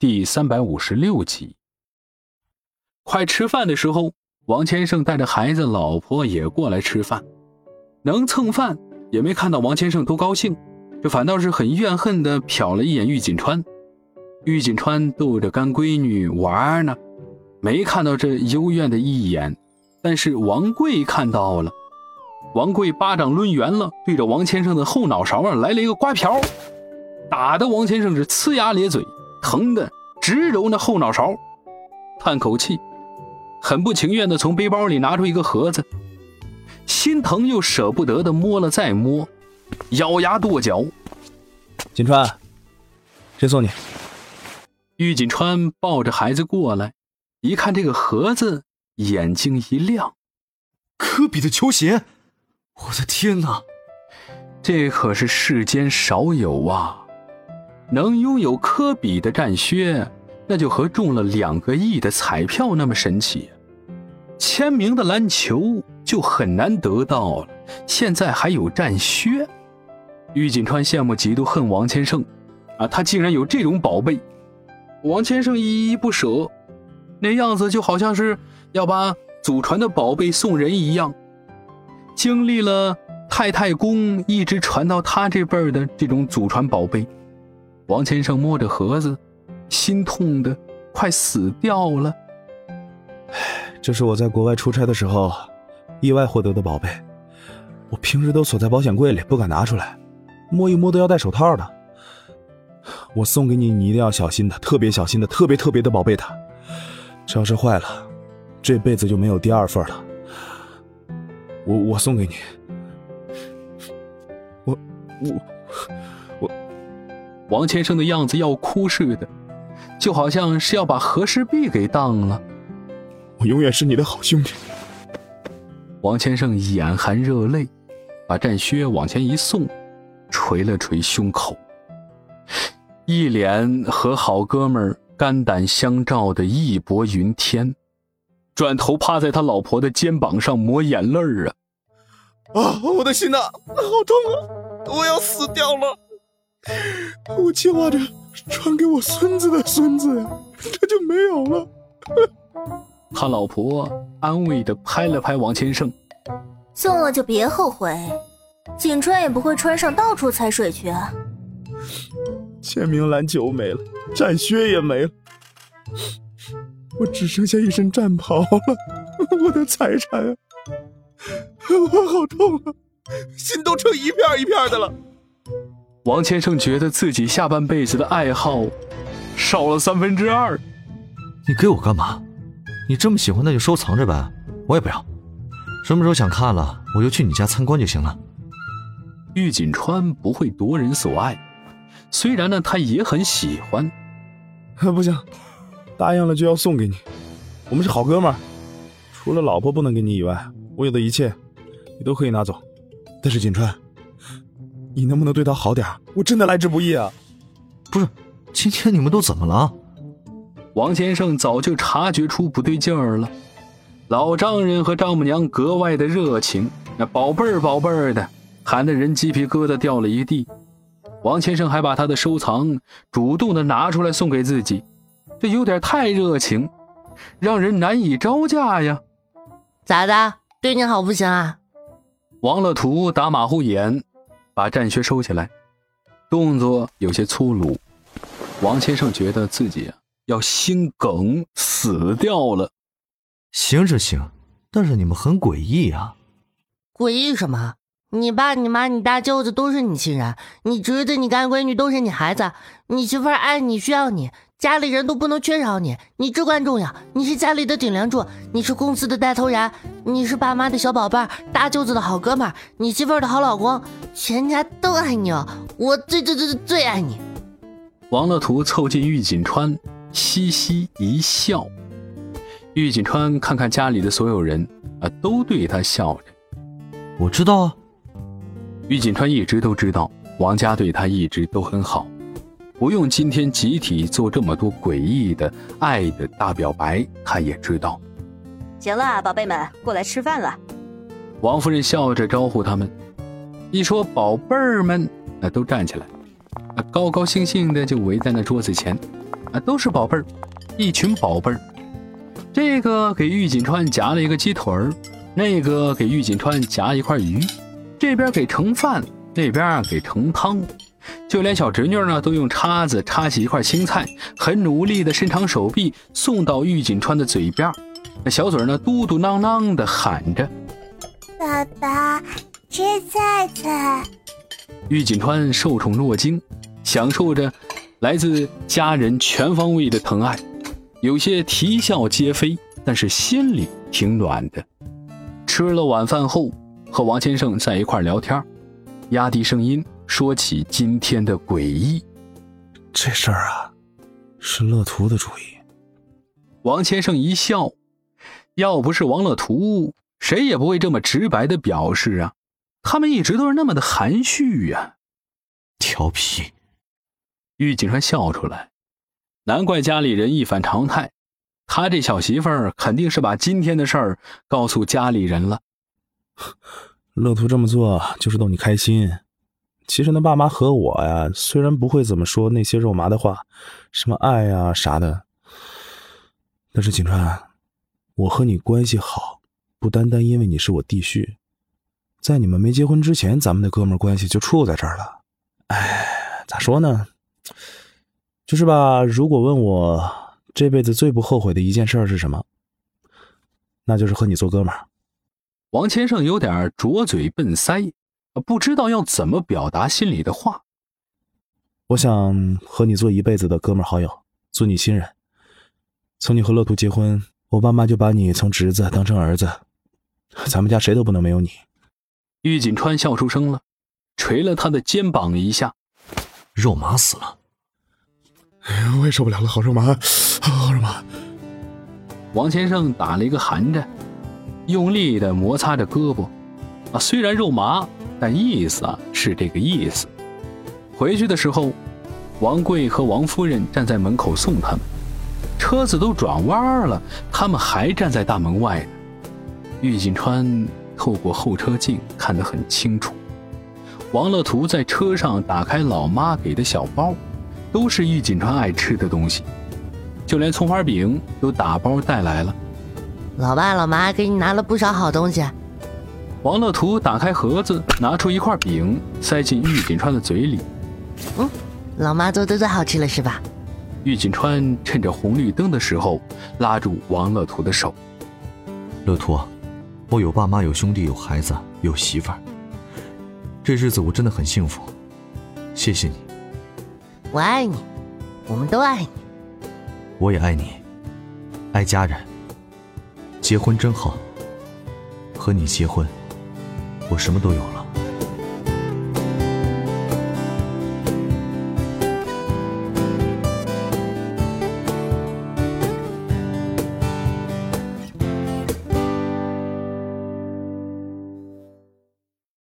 第三百五十六集。快吃饭的时候，王先生带着孩子、老婆也过来吃饭。能蹭饭，也没看到王先生多高兴，这反倒是很怨恨的瞟了一眼玉锦川。玉锦川逗着干闺女玩呢，没看到这幽怨的一眼。但是王贵看到了，王贵巴掌抡圆了，对着王先生的后脑勺啊来了一个刮瓢，打的王先生是呲牙咧嘴，疼的直揉那后脑勺，叹口气。很不情愿的从背包里拿出一个盒子，心疼又舍不得的摸了再摸，咬牙跺脚。锦川，谁送你。玉锦川抱着孩子过来，一看这个盒子，眼睛一亮。科比的球鞋，我的天哪！这可是世间少有啊，能拥有科比的战靴。那就和中了两个亿的彩票那么神奇，签名的篮球就很难得到了，现在还有战靴。玉锦川羡慕嫉妒恨王千胜，啊，他竟然有这种宝贝。王千胜依依不舍，那样子就好像是要把祖传的宝贝送人一样。经历了太太宫一直传到他这辈儿的这种祖传宝贝，王先生摸着盒子。心痛的快死掉了。这是我在国外出差的时候意外获得的宝贝，我平时都锁在保险柜里，不敢拿出来，摸一摸都要戴手套的。我送给你，你一定要小心的，特别小心的，特别特别的宝贝它。这要是坏了，这辈子就没有第二份了。我我送给你，我我，王先生的样子要哭似的。就好像是要把和氏璧给当了。我永远是你的好兄弟。王先生眼含热泪，把战靴往前一送，捶了捶胸口，一脸和好哥们肝胆相照的义薄云天，转头趴在他老婆的肩膀上抹眼泪儿啊！啊，我的心呐，好痛啊！我要死掉了！我计划着。传给我孙子的孙子呀，这就没有了。他老婆安慰的拍了拍王千胜，送了就别后悔，锦川也不会穿上到处踩水去啊。签名篮球没了，战靴也没了，我只剩下一身战袍了，我的财产啊！我好痛啊，心都成一片一片的了。王先生觉得自己下半辈子的爱好少了三分之二。你给我干嘛？你这么喜欢，那就收藏着呗。我也不要。什么时候想看了，我就去你家参观就行了。玉锦川不会夺人所爱，虽然呢，他也很喜欢。不行，答应了就要送给你。我们是好哥们儿，除了老婆不能给你以外，我有的一切你都可以拿走。但是锦川。你能不能对他好点我真的来之不易啊！不是，今天你们都怎么了？王先生早就察觉出不对劲儿了。老丈人和丈母娘格外的热情，那宝贝儿宝贝儿的，喊得人鸡皮疙瘩掉了一地。王先生还把他的收藏主动的拿出来送给自己，这有点太热情，让人难以招架呀。咋的？对你好不行啊？王乐图打马虎眼。把战靴收起来，动作有些粗鲁。王先生觉得自己要心梗死掉了。行是行，但是你们很诡异啊！诡异什么？你爸、你妈、你大舅子都是你亲人，你侄子、你干闺女都是你孩子，你媳妇爱你需要你。家里人都不能缺少你，你至关重要。你是家里的顶梁柱，你是公司的带头人，你是爸妈的小宝贝儿，大舅子的好哥们儿，你媳妇儿的好老公，全家都爱你哦。我最最最最爱你。王乐图凑近玉锦川，嘻嘻一笑。玉锦川看看家里的所有人啊，都对他笑着。我知道啊。玉锦川一直都知道，王家对他一直都很好。不用今天集体做这么多诡异的爱的大表白，他也知道。行了，宝贝们，过来吃饭了。王夫人笑着招呼他们。一说宝贝儿们，那都站起来，高高兴兴的就围在那桌子前。啊，都是宝贝儿，一群宝贝儿。这个给玉锦川夹了一个鸡腿儿，那个给玉锦川夹一块鱼，这边给盛饭，那边给盛汤，就连小侄女呢都用叉子叉起一块青菜，很努力的伸长手臂送到玉锦川的嘴边，那小嘴呢嘟嘟囔囔的喊着：“爸爸，吃菜菜。”玉锦川受宠若惊，享受着来自家人全方位的疼爱。有些啼笑皆非，但是心里挺暖的。吃了晚饭后，和王先生在一块聊天，压低声音说起今天的诡异。这事儿啊，是乐图的主意。王先生一笑，要不是王乐图，谁也不会这么直白的表示啊。他们一直都是那么的含蓄呀，调皮。玉锦川笑出来。难怪家里人一反常态，他这小媳妇儿肯定是把今天的事儿告诉家里人了。乐图这么做就是逗你开心。其实那爸妈和我呀，虽然不会怎么说那些肉麻的话，什么爱呀啥的，但是景川，我和你关系好，不单单因为你是我弟婿，在你们没结婚之前，咱们的哥们关系就处在这儿了。哎，咋说呢？就是吧，如果问我这辈子最不后悔的一件事是什么，那就是和你做哥们儿。王先生有点拙嘴笨腮，不知道要怎么表达心里的话。我想和你做一辈子的哥们好友，做你亲人。从你和乐图结婚，我爸妈就把你从侄子当成儿子，咱们家谁都不能没有你。玉锦川笑出声了，捶了他的肩膀一下，肉麻死了。我也受不了了，好肉麻，好肉麻。王先生打了一个寒颤，用力的摩擦着胳膊。啊，虽然肉麻，但意思啊是这个意思。回去的时候，王贵和王夫人站在门口送他们，车子都转弯了，他们还站在大门外。玉锦川透过后车镜看得很清楚，王乐图在车上打开老妈给的小包。都是玉锦川爱吃的东西，就连葱花饼都打包带来了。老爸老妈给你拿了不少好东西。王乐图打开盒子，拿出一块饼，塞进玉锦川的嘴里。嗯，老妈做的最好吃了是吧？玉锦川趁着红绿灯的时候，拉住王乐图的手。乐图，我有爸妈，有兄弟，有孩子，有媳妇儿，这日子我真的很幸福。谢谢你。我爱你，我们都爱你。我也爱你，爱家人。结婚真好，和你结婚，我什么都有了。